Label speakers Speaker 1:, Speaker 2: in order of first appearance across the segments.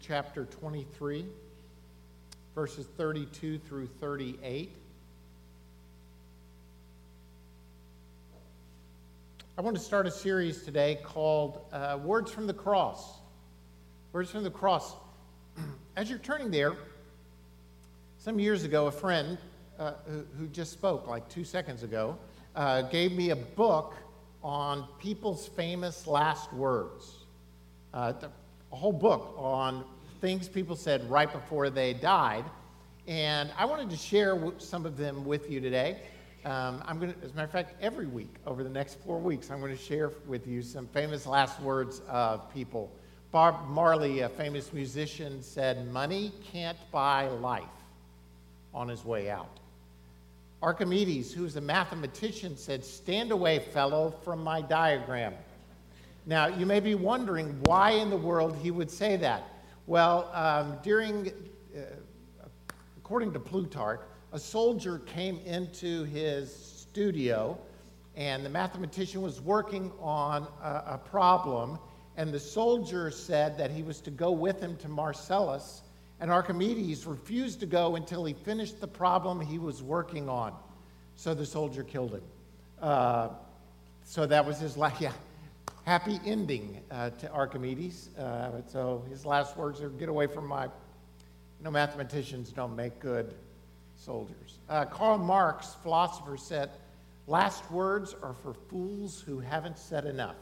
Speaker 1: chapter 23, verses 32 through 38. I want to start a series today called uh, Words from the Cross. Words from the Cross. As you're turning there, some years ago, a friend uh, who, who, just spoke like two seconds ago uh, gave me a book on people's famous last words. Uh, a whole book on things people said right before they died. And I wanted to share some of them with you today. Um, I'm going to, as a matter of fact, every week over the next four weeks, I'm going to share with you some famous last words of people. Bob Marley, a famous musician, said, Money can't buy life on his way out. Archimedes, who was a mathematician, said, Stand away, fellow, from my diagram. Now, you may be wondering why in the world he would say that. Well, um, during, uh, according to Plutarch, a soldier came into his studio, and the mathematician was working on a, a problem, and the soldier said that he was to go with him to Marcellus, and Archimedes refused to go until he finished the problem he was working on. So the soldier killed him. Uh, so that was his last, yeah happy ending uh, to Archimedes. Uh, so his last words are get away from my. You know, mathematicians don't make good soldiers. Uh, Karl Marx, philosopher, said, Last words are for fools who haven't said enough.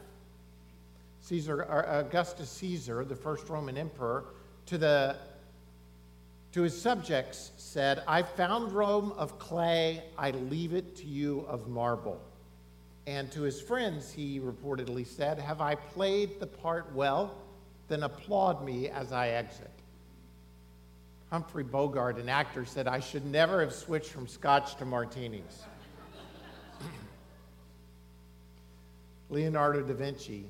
Speaker 1: Caesar, Augustus Caesar, the first Roman emperor, to, the, to his subjects said, I found Rome of clay, I leave it to you of marble. And to his friends, he reportedly said, Have I played the part well? Then applaud me as I exit. Humphrey Bogart, an actor, said, I should never have switched from scotch to martinis. Leonardo da Vinci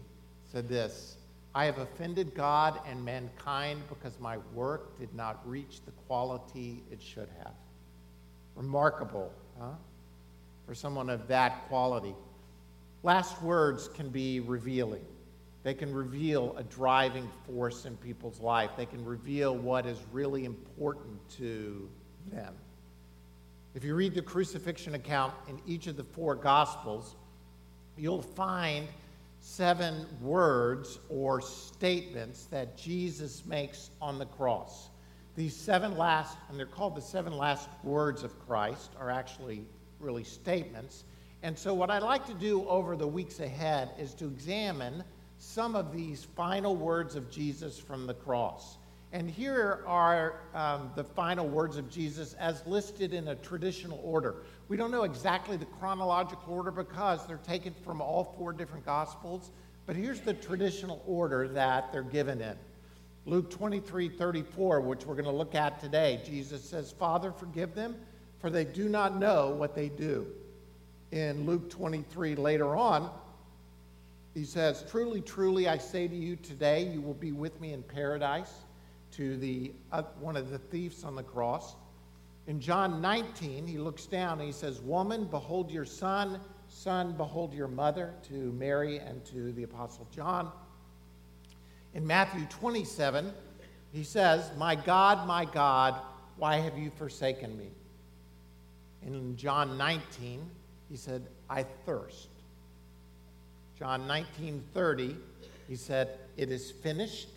Speaker 1: said this I have offended God and mankind because my work did not reach the quality it should have. Remarkable, huh? For someone of that quality. Last words can be revealing. They can reveal a driving force in people's life. They can reveal what is really important to them. If you read the crucifixion account in each of the four Gospels, you'll find seven words or statements that Jesus makes on the cross. These seven last, and they're called the seven last words of Christ, are actually really statements. And so, what I'd like to do over the weeks ahead is to examine some of these final words of Jesus from the cross. And here are um, the final words of Jesus as listed in a traditional order. We don't know exactly the chronological order because they're taken from all four different Gospels, but here's the traditional order that they're given in. Luke 23 34, which we're going to look at today, Jesus says, Father, forgive them, for they do not know what they do in Luke 23 later on, he says, Truly, truly, I say to you today, you will be with me in paradise, to the, uh, one of the thieves on the cross. In John 19, he looks down and he says, Woman, behold your son. Son, behold your mother, to Mary and to the Apostle John. In Matthew 27, he says, My God, my God, why have you forsaken me? In John 19, he said, I thirst. John 19 30, he said, It is finished.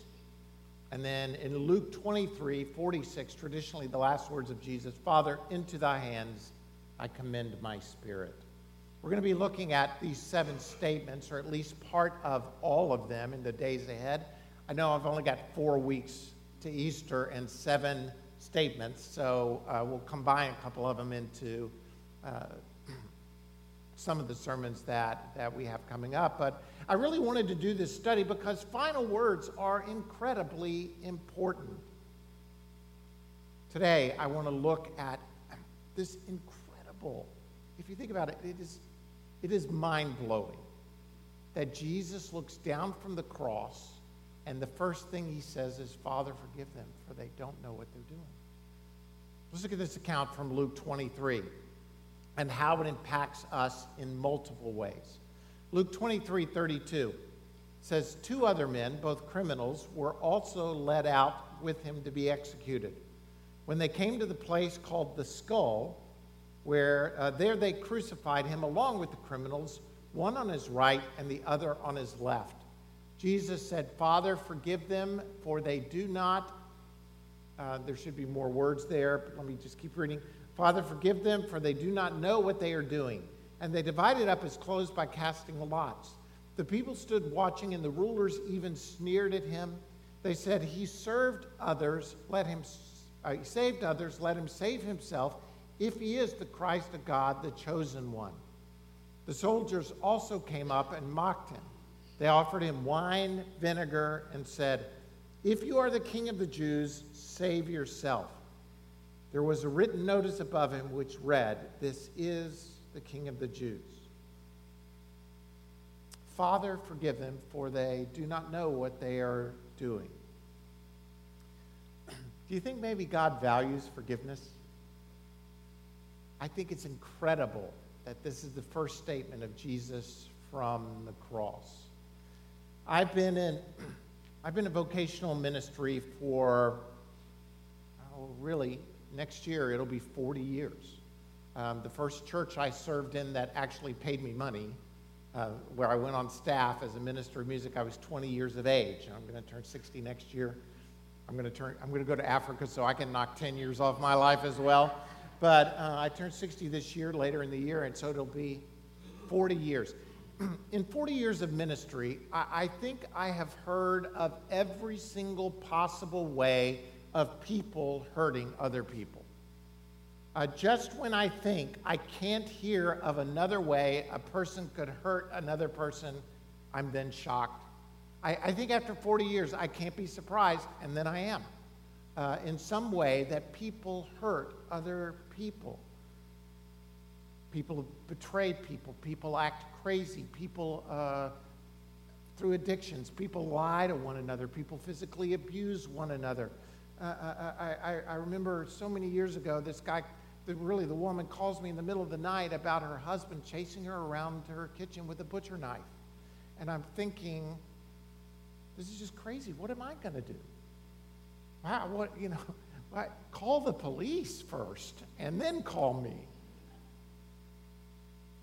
Speaker 1: And then in Luke 23 46, traditionally the last words of Jesus, Father, into thy hands I commend my spirit. We're going to be looking at these seven statements, or at least part of all of them in the days ahead. I know I've only got four weeks to Easter and seven statements, so uh, we'll combine a couple of them into uh, some of the sermons that, that we have coming up. But I really wanted to do this study because final words are incredibly important. Today, I want to look at this incredible, if you think about it, it is, it is mind blowing that Jesus looks down from the cross and the first thing he says is, Father, forgive them, for they don't know what they're doing. Let's look at this account from Luke 23 and how it impacts us in multiple ways. Luke 23 32 says, Two other men, both criminals, were also led out with him to be executed. When they came to the place called the skull, where uh, there they crucified him along with the criminals, one on his right and the other on his left. Jesus said, Father, forgive them, for they do not. Uh, there should be more words there, but let me just keep reading. Father, forgive them, for they do not know what they are doing. And they divided up his clothes by casting lots. The people stood watching, and the rulers even sneered at him. They said, He served others, let him, uh, he saved others, let him save himself, if he is the Christ of God, the chosen one. The soldiers also came up and mocked him. They offered him wine, vinegar, and said, If you are the king of the Jews, save yourself. There was a written notice above him which read, This is the king of the Jews. Father, forgive them, for they do not know what they are doing. Do you think maybe God values forgiveness? I think it's incredible that this is the first statement of Jesus from the cross. I've been in, I've been in vocational ministry for, oh, really, next year it'll be 40 years. Um, the first church I served in that actually paid me money, uh, where I went on staff as a minister of music, I was 20 years of age. I'm going to turn 60 next year. I'm going to turn. I'm going to go to Africa so I can knock 10 years off my life as well. But uh, I turned 60 this year, later in the year, and so it'll be 40 years. in 40 years of ministry, I, I think I have heard of every single possible way of people hurting other people. Uh, just when I think I can't hear of another way a person could hurt another person, I'm then shocked. I, I think after 40 years, I can't be surprised, and then I am uh, in some way that people hurt other people. People betray people, people act crazy, people uh, through addictions, people lie to one another, people physically abuse one another. I, I, I, remember so many years ago, this guy, really the woman, calls me in the middle of the night about her husband chasing her around to her kitchen with a butcher knife. And I'm thinking, this is just crazy. What am I going to do? Wow, what, you know, call the police first and then call me.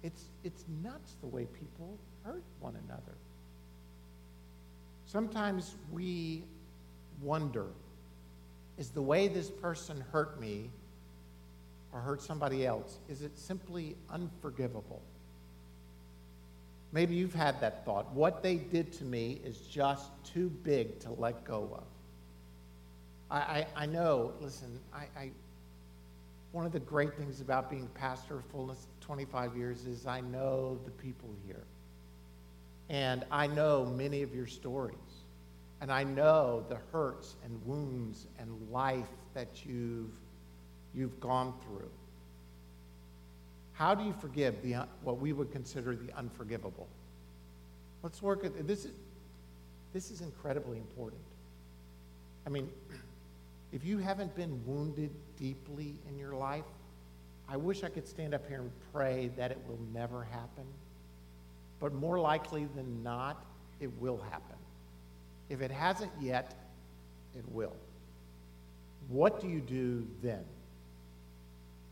Speaker 1: It's, it's nuts the way people hurt one another. Sometimes we wonder is the way this person hurt me or hurt somebody else, is it simply unforgivable? Maybe you've had that thought. What they did to me is just too big to let go of. I, I, I know, listen, I, I, one of the great things about being pastor of fullness 25 years is I know the people here. And I know many of your stories. And I know the hurts and wounds and life that you've, you've gone through. How do you forgive the, what we would consider the unforgivable? Let's work at this. Is, this is incredibly important. I mean, if you haven't been wounded deeply in your life, I wish I could stand up here and pray that it will never happen. But more likely than not, it will happen. If it hasn't yet, it will. What do you do then?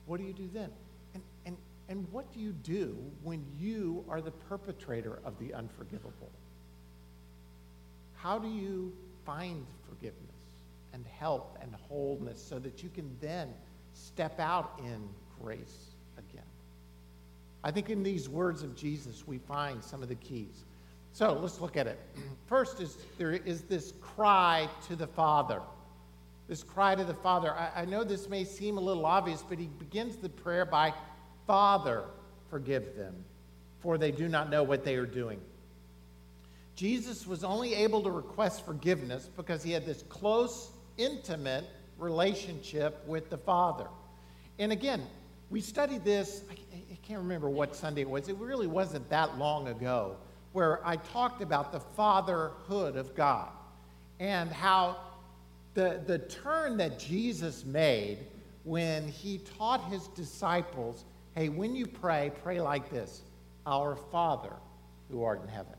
Speaker 1: What do you do then? And, and, and what do you do when you are the perpetrator of the unforgivable? How do you find forgiveness? and help and wholeness so that you can then step out in grace again. I think in these words of Jesus, we find some of the keys. So let's look at it. First is there is this cry to the Father. This cry to the Father. I, I know this may seem a little obvious, but he begins the prayer by, Father, forgive them, for they do not know what they are doing. Jesus was only able to request forgiveness because he had this close intimate relationship with the Father. And again, we studied this, I, I can't remember what Sunday it was, it really wasn't that long ago, where I talked about the fatherhood of God and how the, the turn that Jesus made when he taught his disciples hey, when you pray, pray like this Our Father who art in heaven.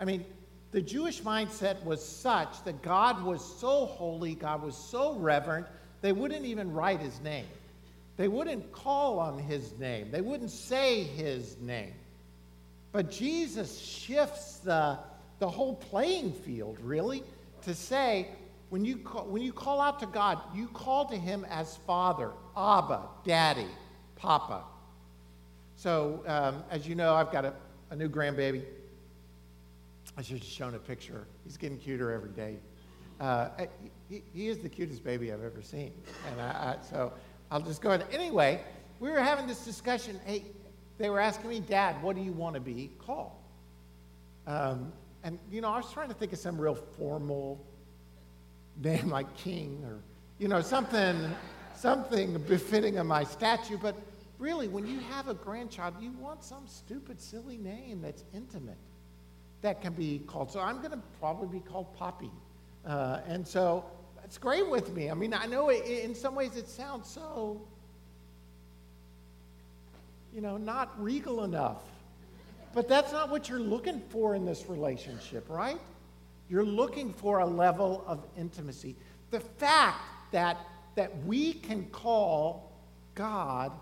Speaker 1: I mean, the Jewish mindset was such that God was so holy, God was so reverent, they wouldn't even write his name. They wouldn't call on his name. They wouldn't say his name. But Jesus shifts the, the whole playing field, really, to say, when you, call, when you call out to God, you call to him as Father, Abba, Daddy, Papa. So, um, as you know, I've got a, a new grandbaby. I should have shown a picture. He's getting cuter every day. Uh, he, he, is the cutest baby I've ever seen. And I, I, so I'll just go ahead. Anyway, we were having this discussion. Hey, they were asking me, Dad, what do you want to be called? Um, and, you know, I was trying to think of some real formal name like King or, you know, something, something befitting of my statue. But really, when you have a grandchild, you want some stupid, silly name that's intimate that can be called. So I'm going to probably be called Poppy. Uh, and so it's great with me. I mean, I know it, in some ways it sounds so, you know, not regal enough. But that's not what you're looking for in this relationship, right? You're looking for a level of intimacy. The fact that, that we can call God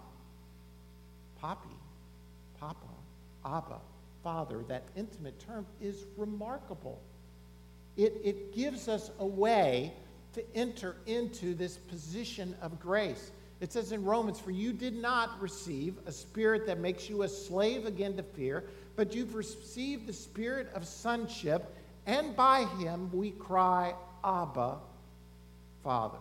Speaker 1: Poppy, Papa, Abba, Father, that intimate term, is remarkable. It, it gives us a way to enter into this position of grace. It says in Romans, For you did not receive a spirit that makes you a slave again to fear, but you've received the spirit of sonship, and by him we cry, Abba, Father.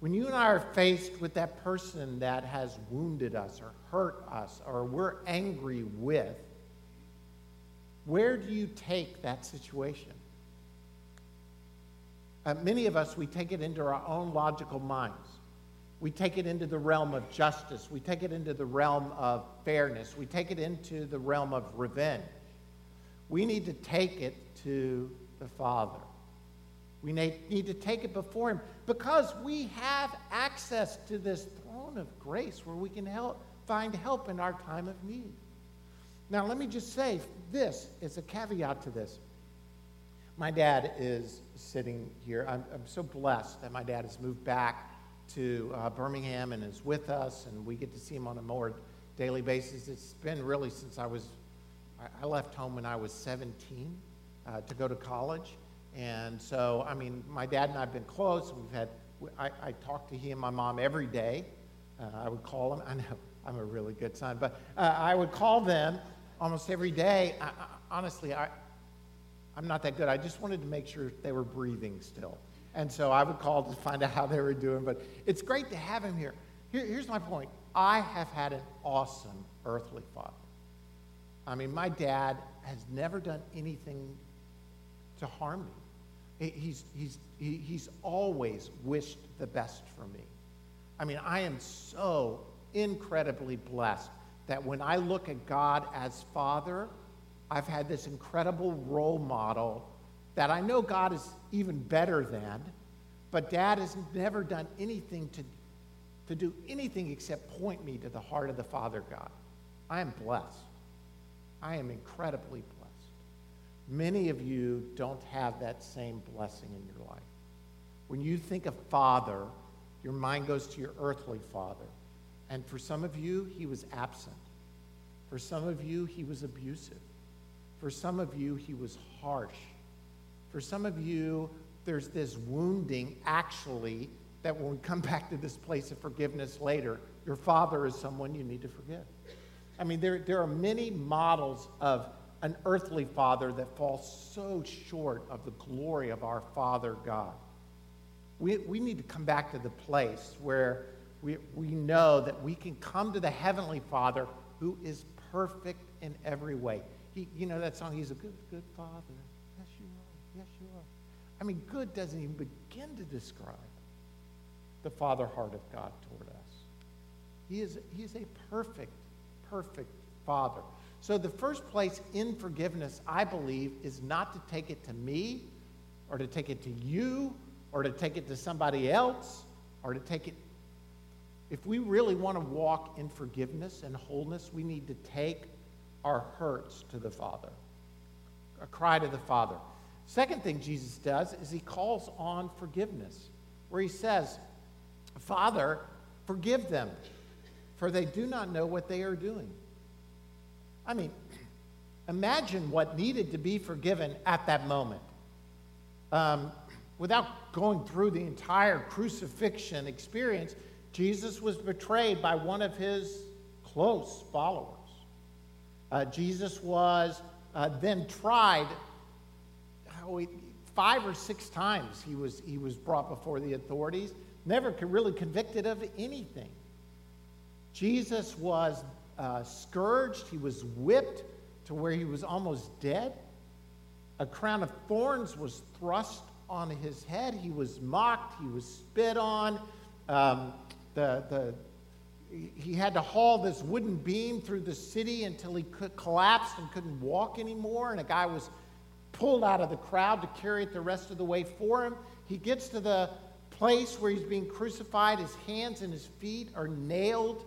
Speaker 1: When you and I are faced with that person that has wounded us or hurt us or we're angry with, where do you take that situation? Uh, many of us, we take it into our own logical minds. We take it into the realm of justice. We take it into the realm of fairness. We take it into the realm of revenge. We need to take it to the Father. We need to take it before Him because we have access to this throne of grace where we can help, find help in our time of need. Now, let me just say this is a caveat to this. My dad is sitting here. I'm, I'm so blessed that my dad has moved back to uh, Birmingham and is with us, and we get to see him on a more daily basis. It's been really since I was, I left home when I was 17 uh, to go to college. And so, I mean, my dad and I have been close. We've had, I, I talk to he and my mom every day. Uh, I would call them. I know I'm a really good son, but uh, I would call them almost every day. I, I, honestly, I, I'm not that good. I just wanted to make sure they were breathing still. And so I would call to find out how they were doing. But it's great to have him here. here here's my point I have had an awesome earthly father. I mean, my dad has never done anything to harm me. He's, he's, he's always wished the best for me. I mean, I am so incredibly blessed that when I look at God as Father, I've had this incredible role model that I know God is even better than, but Dad has never done anything to, to do anything except point me to the heart of the Father God. I am blessed. I am incredibly blessed. Many of you don't have that same blessing in your life. When you think of father, your mind goes to your earthly father. And for some of you, he was absent. For some of you, he was abusive. For some of you, he was harsh. For some of you, there's this wounding actually that when we come back to this place of forgiveness later, your father is someone you need to forgive. I mean, there, there are many models of an earthly father that falls so short of the glory of our Father God. We, we need to come back to the place where we, we know that we can come to the Heavenly Father who is perfect in every way. He, you know that song, He's a good, good Father. Yes, you are. Yes, you are. I mean, good doesn't even begin to describe the Father heart of God toward us. He is, he is a perfect, perfect Father. So, the first place in forgiveness, I believe, is not to take it to me or to take it to you or to take it to somebody else or to take it. If we really want to walk in forgiveness and wholeness, we need to take our hurts to the Father. a cry to the Father. Second thing Jesus does is he calls on forgiveness, where he says, Father, forgive them, for they do not know what they are doing. I mean, imagine what needed to be forgiven at that moment. Um, without going through the entire crucifixion experience, Jesus was betrayed by one of his close followers. Uh, Jesus was uh, then tried oh, five or six times. He was, he was brought before the authorities, never really convicted of anything. Jesus was uh, scourged, he was whipped to where he was almost dead. A crown of thorns was thrust on his head. He was mocked, he was spit on. Um, the, the, he had to haul this wooden beam through the city until he collapsed and couldn't walk anymore. And a guy was pulled out of the crowd to carry it the rest of the way for him. He gets to the place where he's being crucified. His hands and his feet are nailed.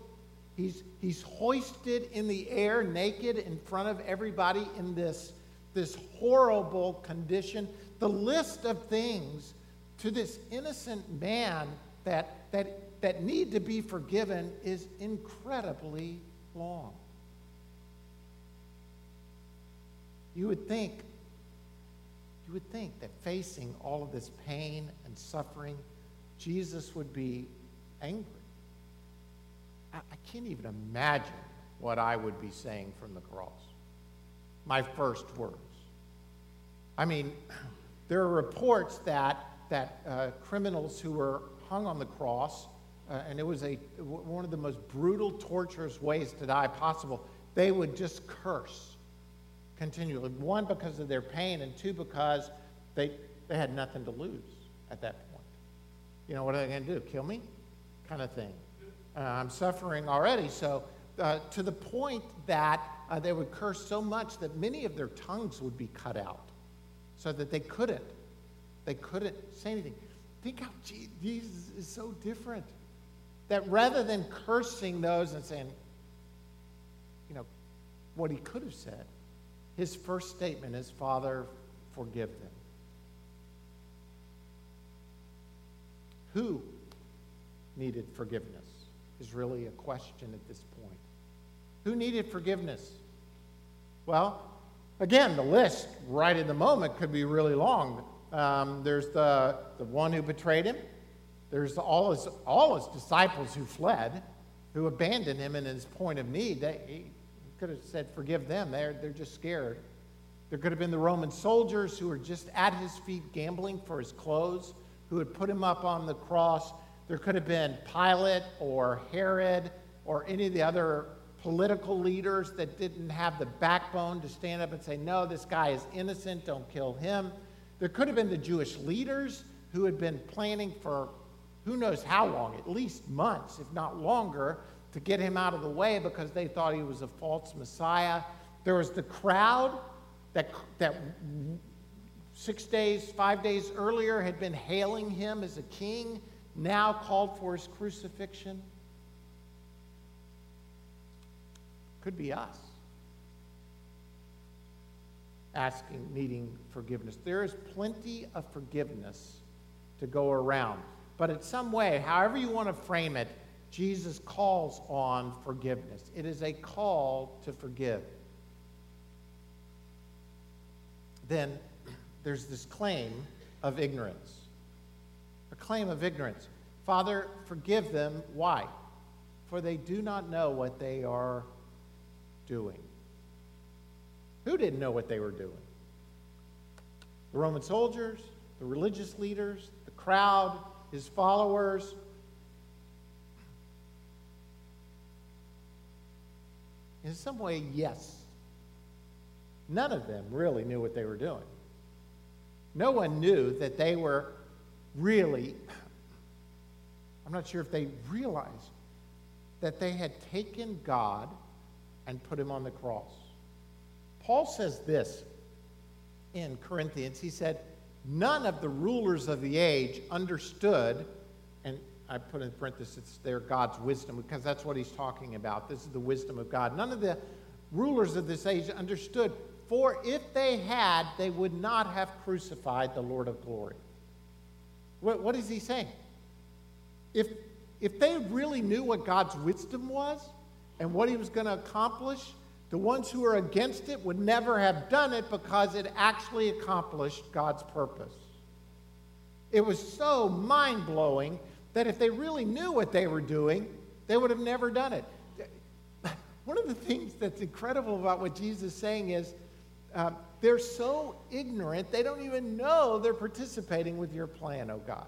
Speaker 1: He's, he's hoisted in the air naked in front of everybody in this, this horrible condition. The list of things to this innocent man that, that that need to be forgiven is incredibly long. You would think, you would think that facing all of this pain and suffering, Jesus would be angry. I, I can't even imagine what I would be saying from the cross. My first words. I mean, there are reports that, that uh, criminals who were hung on the cross uh, and it was a, one of the most brutal, torturous ways to die possible. They would just curse continually. One, because of their pain, and two, because they, they had nothing to lose at that point. You know, what are they going to do? Kill me? Kind of thing. Uh, I'm suffering already. So, uh, to the point that uh, they would curse so much that many of their tongues would be cut out so that they couldn't. They couldn't say anything. Think how Jesus is so different that rather than cursing those and saying, you know, what he could have said, his first statement is, Father, forgive them. Who needed forgiveness is really a question at this point. Who needed forgiveness? Well, again, the list right in the moment could be really long. Um, there's the, the one who betrayed him, there's all his, all his disciples who fled, who abandoned him in his point of need. They, he could have said, Forgive them. They're, they're just scared. There could have been the Roman soldiers who were just at his feet gambling for his clothes, who had put him up on the cross. There could have been Pilate or Herod or any of the other political leaders that didn't have the backbone to stand up and say, No, this guy is innocent, don't kill him. There could have been the Jewish leaders who had been planning for who knows how long, at least months, if not longer, to get him out of the way because they thought he was a false Messiah. There was the crowd that, that six days, five days earlier had been hailing him as a king, now called for his crucifixion. Could be us asking, needing forgiveness. There is plenty of forgiveness to go around. But in some way, however you want to frame it, Jesus calls on forgiveness. It is a call to forgive. Then there's this claim of ignorance. A claim of ignorance. Father, forgive them. Why? For they do not know what they are doing. Who didn't know what they were doing? The Roman soldiers, the religious leaders, the crowd, his followers. In some way, yes. None of them really knew what they were doing. No one knew that they were really, I'm not sure if they realized that they had taken God and put him on the cross. Paul says this in Corinthians. He said, none of the rulers of the age understood, and I put in parentheses there God's wisdom, because that's what he's talking about. This is the wisdom of God. None of the rulers of this age understood For if they had, they would not have crucified the Lord of glory. What, what is he saying? If, if they really knew what God's wisdom was and what he was going to accomplish, the ones who are against it would never have done it because it actually accomplished God's purpose. It was so mind blowing that if they really knew what they were doing, they would have never done it. One of the things that's incredible about what Jesus is saying is uh, they're so ignorant, they don't even know they're participating with your plan, oh God.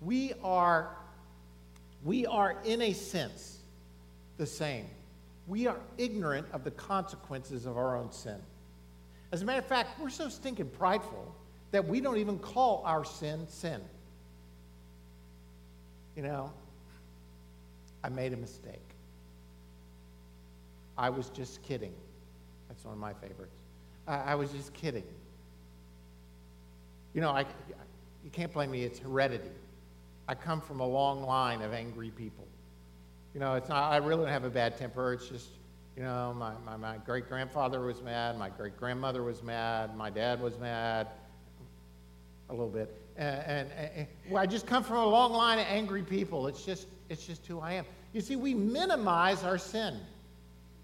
Speaker 1: We are, we are, in a sense, the same. We are ignorant of the consequences of our own sin. As a matter of fact, we're so stinking prideful that we don't even call our sin sin. You know, I made a mistake. I was just kidding. That's one of my favorites. I, I was just kidding. You know, I, you can't blame me, it's heredity. I come from a long line of angry people. You know, it's not, I really don't have a bad temper. It's just, you know, my, my, my great grandfather was mad, my great grandmother was mad, my dad was mad, a little bit. And, and, and well, I just come from a long line of angry people. It's just, it's just who I am. You see, we minimize our sin.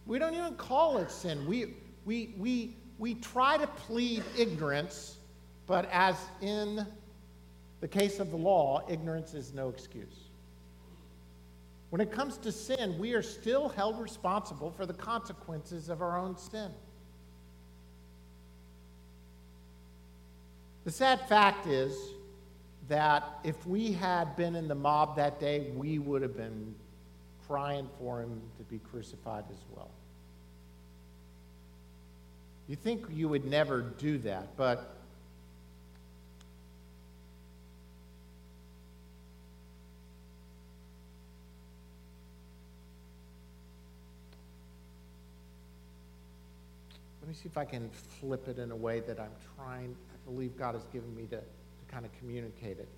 Speaker 1: We don't even call it sin. We, we, we, we try to plead ignorance, but as in the case of the law, ignorance is no excuse. When it comes to sin, we are still held responsible for the consequences of our own sin. The sad fact is that if we had been in the mob that day, we would have been crying for him to be crucified as well. You think you would never do that, but let me see if I can flip it in a way that I'm trying, I believe God has given me to, to kind of communicate it.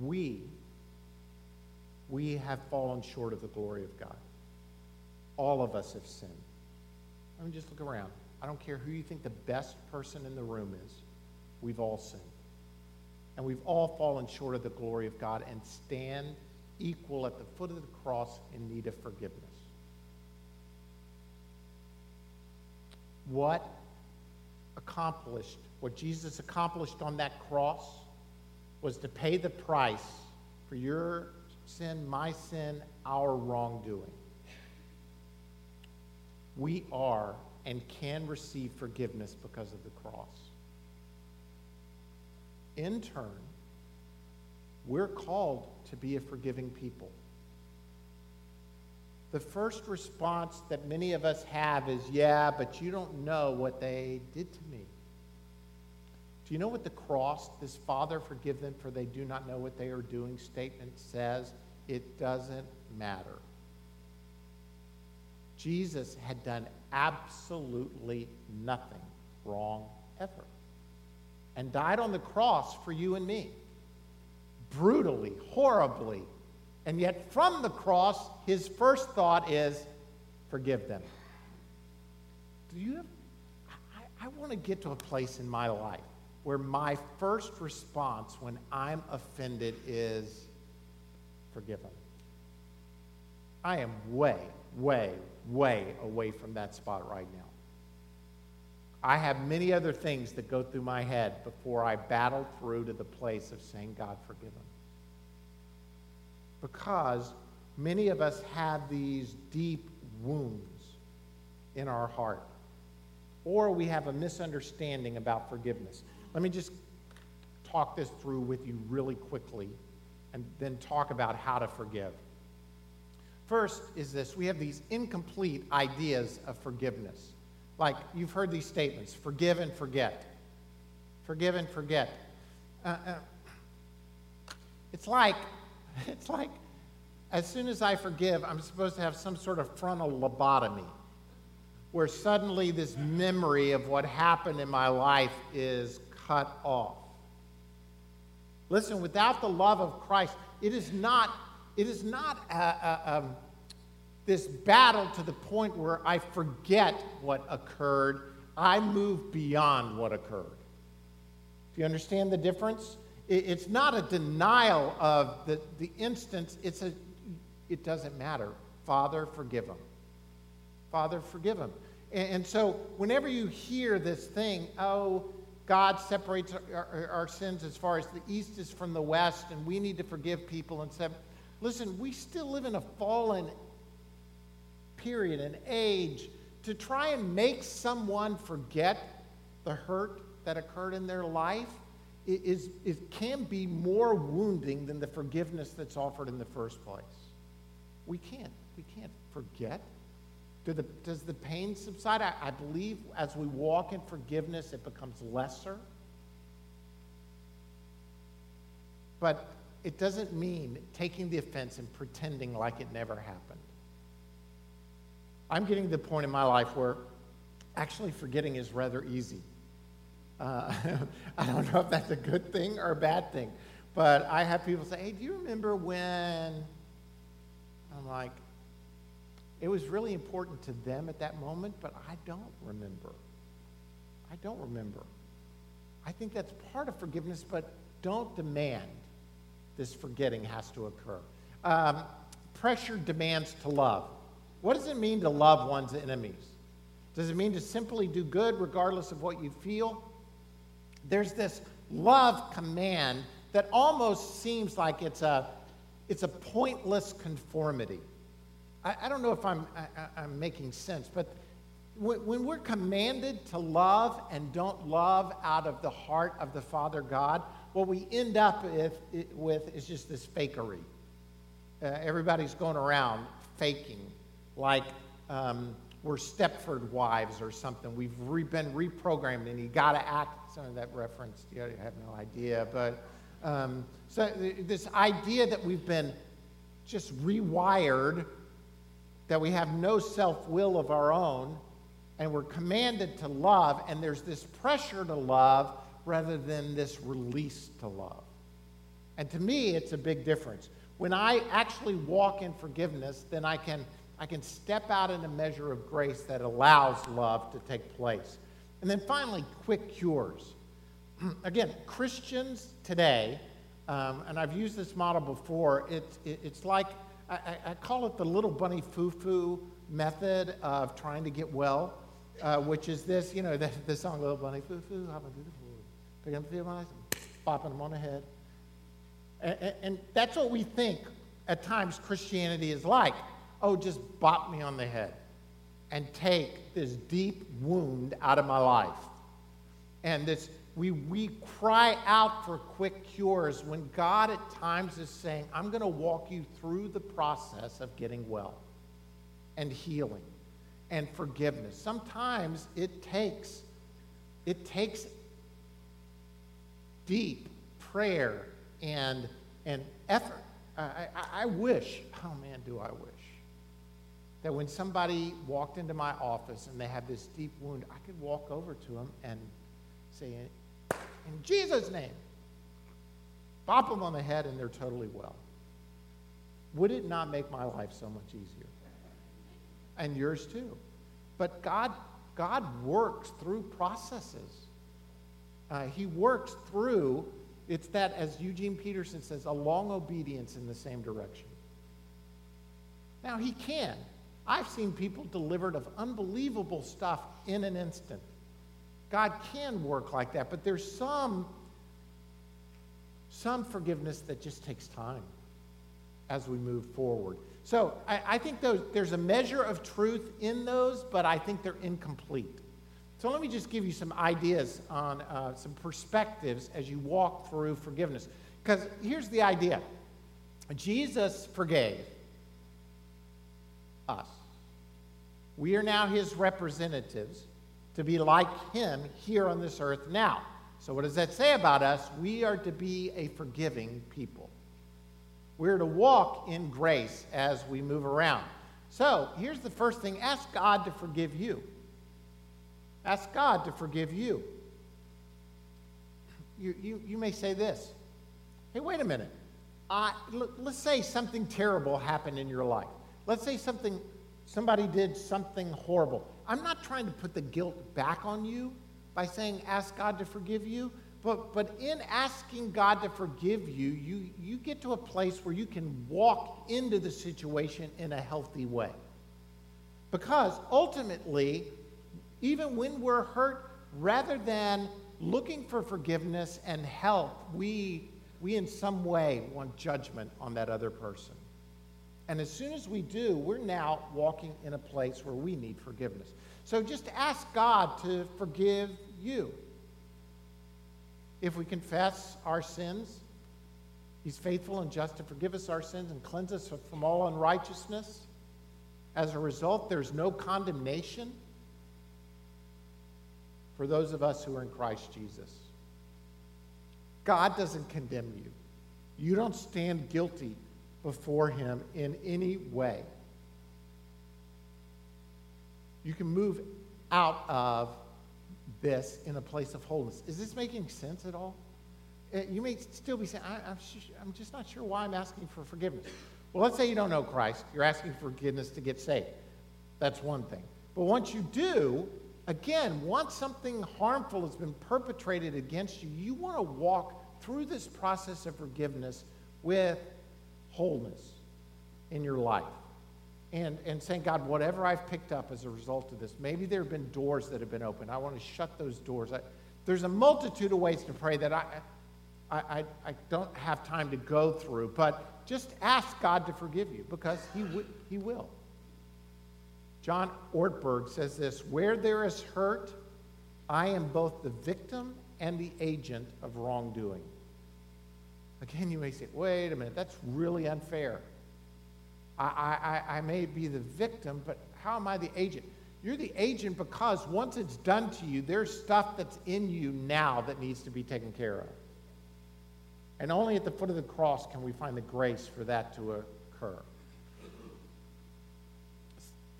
Speaker 1: we, we have fallen short of the glory of God. All of us have sinned. I mean, just look around. I don't care who you think the best person in the room is. We've all sinned. And we've all fallen short of the glory of God and stand equal at the foot of the cross in need of forgiveness. What accomplished, what Jesus accomplished on that cross, was to pay the price for your sin, my sin, our wrongdoing. We are and can receive forgiveness because of the cross. In turn, we're called to be a forgiving people. The first response that many of us have is, yeah, but you don't know what they did to me. Do you know what the cross, this Father, forgive them for they do not know what they are doing statement says? It doesn't matter. Jesus had done absolutely nothing wrong ever and died on the cross for you and me. Brutally, horribly. And yet, from the cross, his first thought is, forgive them. Do you have, I, I want to get to a place in my life where my first response when I'm offended is forgive them. I am way, way, way away from that spot right now. I have many other things that go through my head before I battle through to the place of saying, God, forgive them. Because many of us have these deep wounds in our heart, or we have a misunderstanding about forgiveness. Let me just talk this through with you really quickly and then talk about how to forgive. First is this we have these incomplete ideas of forgiveness. Like you've heard these statements forgive and forget. Forgive and forget. Uh, uh, it's like, it's like as soon as I forgive, I'm supposed to have some sort of frontal lobotomy where suddenly this memory of what happened in my life is cut off. Listen, without the love of Christ, it is not it is not a, a, um, this battle to the point where I forget what occurred. I move beyond what occurred. Do you understand the difference? It, it's not a denial of the, the instance, it's a, it doesn't matter. Father, forgive them. Father, forgive them. And, and so whenever you hear this thing, oh, God separates our, our, our, sins as far as the east is from the west, and we need to forgive people and say, listen, we still live in a fallen period, an age, to try and make someone forget the hurt that occurred in their life is, it can be more wounding than the forgiveness that's offered in the first place. We can't. We can't forget. Do the, does the pain subside? I, I believe as we walk in forgiveness, it becomes lesser. But it doesn't mean taking the offense and pretending like it never happened. I'm getting to the point in my life where actually forgetting is rather easy. Uh, I don't know if that's a good thing or a bad thing, but I have people say, hey, do you remember when? I'm like, it was really important to them at that moment, but I don't remember. I don't remember. I think that's part of forgiveness, but don't demand this forgetting has to occur. Um, pressure demands to love. What does it mean to love one's enemies? Does it mean to simply do good regardless of what you feel? There's this love command that almost seems like it's a, it's a pointless conformity. I, I don't know if I'm, I, am making sense, but when, when we're commanded to love and don't love out of the heart of the Father God, what we end up with, with is just this fakery. Uh, everybody's going around faking, like um, we're Stepford wives or something. We've re- been reprogrammed, and you got to act. Some of that reference, you have no idea, but um, so this idea that we've been just rewired that we have no self will of our own, and we're commanded to love, and there's this pressure to love rather than this release to love. And to me, it's a big difference. When I actually walk in forgiveness, then I can, I can step out in a measure of grace that allows love to take place. And then finally, quick cures. Again, Christians today, um, and I've used this model before, it, it, it's like I, I, call it the little bunny foo-foo method of trying to get well, uh, which is this, you know, the, the song Little Bunny Foo-Foo, hopping through the floor, picking up the mice, bopping them on the head. And, and, and that's what we think at times Christianity is like. Oh, just bop me on the head and take this deep wound out of my life. And this we, we cry out for quick cures when God at times is saying, I'm going to walk you through the process of getting well and healing and forgiveness. Sometimes it takes, it takes deep prayer and, and effort. I, I, I wish, oh man, do I wish, that when somebody walked into my office and they had this deep wound, I could walk over to them and say, in Jesus' name. Bop them on the head and they're totally well. Would it not make my life so much easier? And yours too. But God, God works through processes. Uh, he works through, it's that, as Eugene Peterson says, a long obedience in the same direction. Now, he can. I've seen people delivered of unbelievable stuff in an instant. God can work like that, but there's some, some forgiveness that just takes time as we move forward. So I, I think those, there's a measure of truth in those, but I think they're incomplete. So let me just give you some ideas on uh, some perspectives as you walk through forgiveness. Because here's the idea Jesus forgave us. We are now his representatives to be like him here on this earth now. So, what does that say about us? We are to be a forgiving people. We're to walk in grace as we move around. So, here's the first thing ask God to forgive you. Ask God to forgive you. You, you, you may say this Hey, wait a minute. I, let's say something terrible happened in your life. Let's say something, somebody did something horrible. I'm not trying to put the guilt back on you by saying, ask God to forgive you. But, but in asking God to forgive you, you, you get to a place where you can walk into the situation in a healthy way. Because ultimately, even when we're hurt, rather than looking for forgiveness and help, we, we in some way want judgment on that other person. And as soon as we do, we're now walking in a place where we need forgiveness. So just ask God to forgive you. If we confess our sins, He's faithful and just to forgive us our sins and cleanse us from all unrighteousness. As a result, there's no condemnation for those of us who are in Christ Jesus. God doesn't condemn you. You don't stand guilty before Him in any way. You can move out of this in a place of wholeness. Is this making sense at all? Uh, you may still be saying, I, am I'm just not sure why I'm asking for forgiveness. Well, let's say you don't know Christ. You're asking for forgiveness to get saved. That's one thing. But once you do, again, once something harmful has been perpetrated against you, you want to walk through this process of forgiveness with wholeness in your life and, and saying, God, whatever I've picked up as a result of this, maybe there have been doors that have been opened. I want to shut those doors. I, there's a multitude of ways to pray that I, I, I, I, don't have time to go through, but just ask God to forgive you because He, w- he will. John Ortberg says this Where there is hurt, I am both the victim and the agent of wrongdoing. Again, you may say, wait a minute, that's really unfair. I, I, I may be the victim, but how am I the agent? You're the agent because once it's done to you, there's stuff that's in you now that needs to be taken care of. And only at the foot of the cross can we find the grace for that to occur.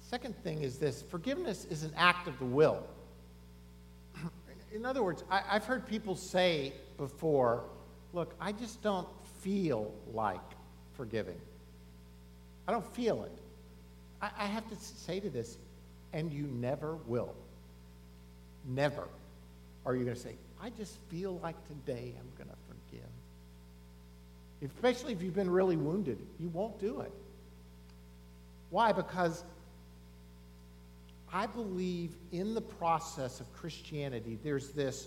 Speaker 1: Second thing is this forgiveness is an act of the will. In other words, I, have heard people say before, look, I just don't feel like forgiving. I don't feel it. I, I have to say to this, and you never will. Never are you going to say, I just feel like today I'm going to forgive. Especially if you've been really wounded, you won't do it. Why? Because I believe in the process of Christianity, there's this,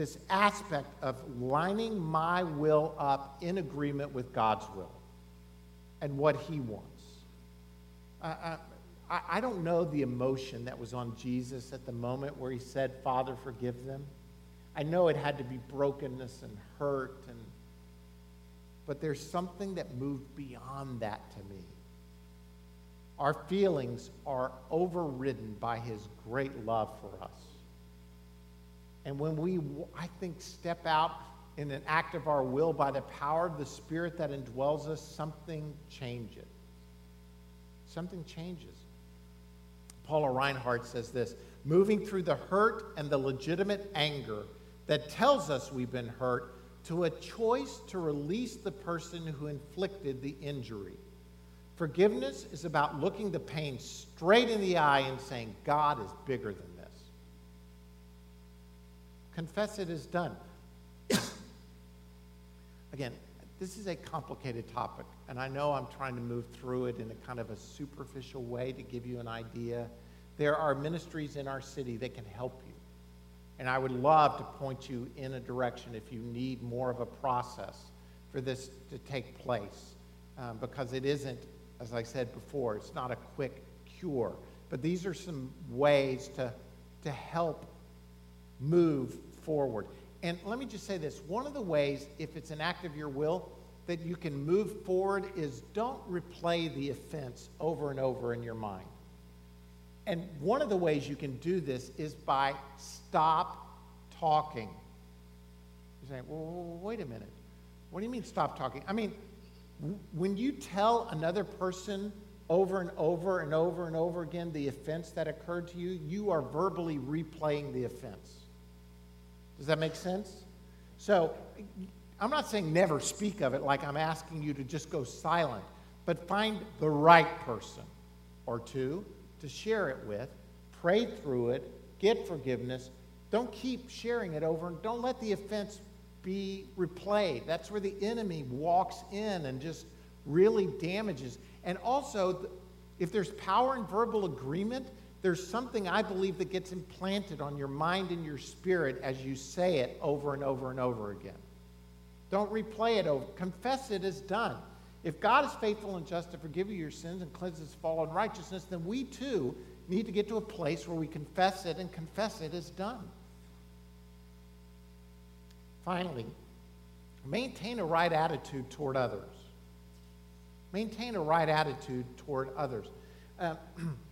Speaker 1: this aspect of lining my will up in agreement with God's will and what He wants. I, I don't know the emotion that was on Jesus at the moment where he said, Father, forgive them. I know it had to be brokenness and hurt, and, but there's something that moved beyond that to me. Our feelings are overridden by his great love for us. And when we, I think, step out in an act of our will by the power of the Spirit that indwells us, something changes something changes. Paula Rinehart says this moving through the hurt and the legitimate anger that tells us we've been hurt to a choice to release the person who inflicted the injury. Forgiveness is about looking the pain straight in the eye and saying, God is bigger than. Confess it is done. Again, this is a complicated topic, and I know I'm trying to move through it in a kind of a superficial way to give you an idea. There are ministries in our city that can help you. And I would love to point you in a direction if you need more of a process for this to take place. Um, because it isn't, as I said before, it's not a quick cure. But these are some ways to, to help move forward. And let me just say this one of the ways, if it's an act of your will, that you can move forward is don't replay the offense over and over in your mind. And one of the ways you can do this is by stop talking. You're saying, well, wait a minute. What do you mean stop talking? I mean, when you tell another person over and over and over and over again the offense that occurred to you, you are verbally replaying the offense. Does that make sense? So I'm not saying never speak of it like I'm asking you to just go silent, but find the right person or two to share it with, pray through it, get forgiveness. Don't keep sharing it over and don't let the offense be replayed. That's where the enemy walks in and just really damages. And also, if there's power in verbal agreement, there's something I believe that gets implanted on your mind and your spirit as you say it over and over and over again. Don't replay it over. Confess it as done. If God is faithful and just to forgive you your sins and cleanse us of all unrighteousness, then we too need to get to a place where we confess it and confess it as done. Finally, maintain a right attitude toward others. Maintain a right attitude toward others. Uh,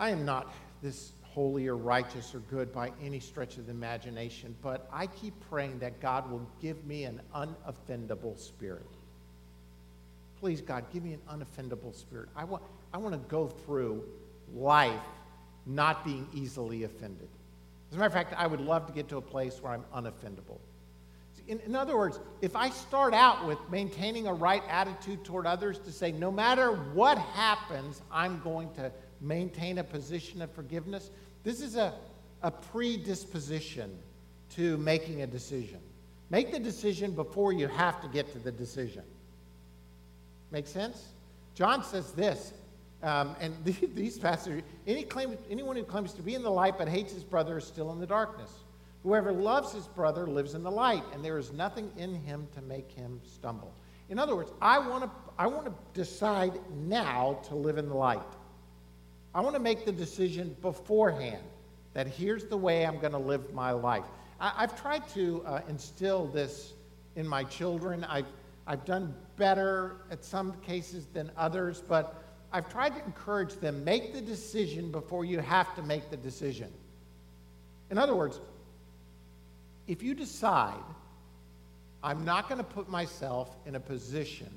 Speaker 1: I am not this holy or righteous or good by any stretch of the imagination, but I keep praying that God will give me an unoffendable spirit. Please, God, give me an unoffendable spirit. I want, I want to go through life not being easily offended. As a matter of fact, I would love to get to a place where I'm unoffendable. In, in, other words, if I start out with maintaining a right attitude toward others to say, no matter what happens, I'm going to maintain a position of forgiveness, this is a, a predisposition to making a decision. Make the decision before you have to get to the decision. Make sense? John says this um, and these passages, any claim, anyone who claims to be in the light but hates his brother is still in the darkness. Whoever loves his brother lives in the light, and there is nothing in him to make him stumble. In other words, I want to I want to decide now to live in the light. I want to make the decision beforehand that here's the way I'm going to live my life. I, have tried to uh, instill this in my children. I've, I've done better at some cases than others, but I've tried to encourage them make the decision before you have to make the decision. In other words, if you decide, I'm not going to put myself in a position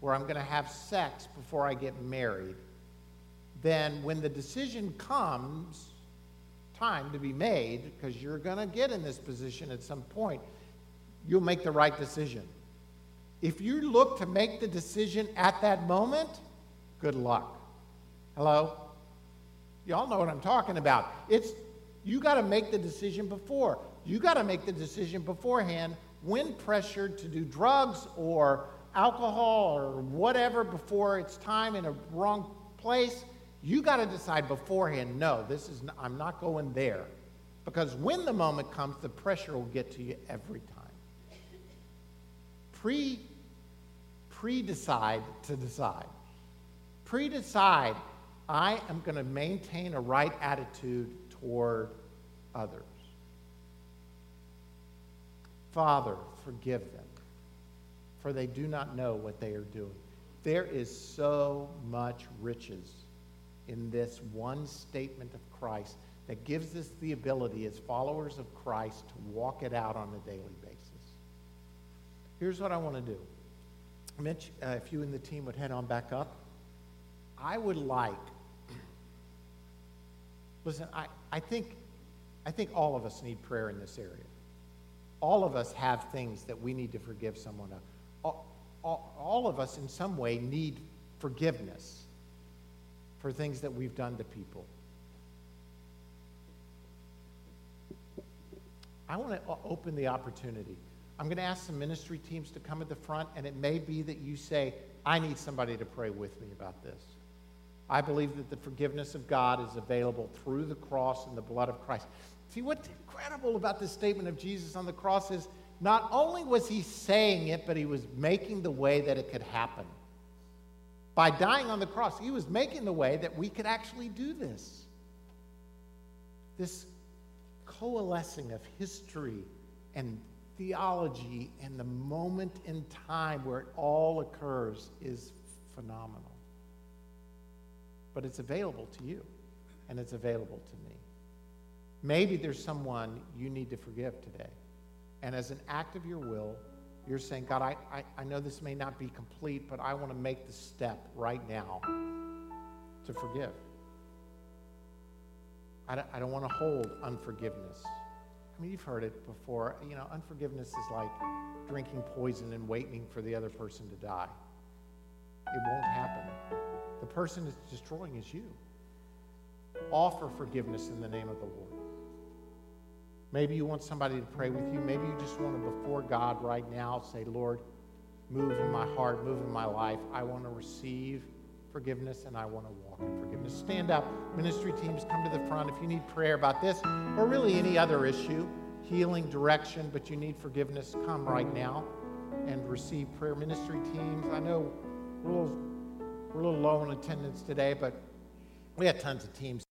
Speaker 1: where I'm going to have sex before I get married, then when the decision comes, time to be made, because you're going to get in this position at some point, you'll make the right decision. If you look to make the decision at that moment, good luck. Hello? Y'all know what I'm talking about. It's you got to make the decision before. You got to make the decision beforehand when pressured to do drugs or alcohol or whatever before it's time in a wrong place. You got to decide beforehand, no, this is not, I'm not going there. Because when the moment comes, the pressure will get to you every time. Pre pre decide to decide pre decide I am going to maintain a right attitude toward others. Father, forgive them, for they do not know what they are doing. There is so much riches in this one statement of Christ that gives us the ability as followers of Christ to walk it out on a daily basis. Here's what I want to do. Mitch, uh, if you and the team would head on back up. I would like, listen, I, I, think, I think all of us need prayer in this area. All of us have things that we need to forgive someone of. All, all, all of us, in some way, need forgiveness for things that we've done to people. I want to open the opportunity. I'm going to ask some ministry teams to come at the front, and it may be that you say, I need somebody to pray with me about this. I believe that the forgiveness of God is available through the cross and the blood of Christ. See, what's incredible about this statement of Jesus on the cross is not only was he saying it, but he was making the way that it could happen. By dying on the cross, he was making the way that we could actually do this. This coalescing of history and theology and the moment in time where it all occurs is phenomenal but it's available to you and it's available to me. Maybe there's someone you need to forgive today. And as an act of your will, you're saying, God, I, I, I know this may not be complete, but I want to make the step right now to forgive. I don't, I don't want to hold unforgiveness. I mean, you've heard it before. You know, unforgiveness is like drinking poison and waiting for the other person to die. It won't happen. The person that's destroying is you. Offer forgiveness in the name of the Lord. Maybe you want somebody to pray with you. Maybe you just want to, before God right now, say, Lord, move in my heart, move in my life. I want to receive forgiveness and I want to walk in forgiveness. Stand up. Ministry teams, come to the front. If you need prayer about this or really any other issue, healing, direction, but you need forgiveness, come right now and receive prayer. Ministry teams, I know we're a little, we're a little low in attendance today, but we had tons of teams.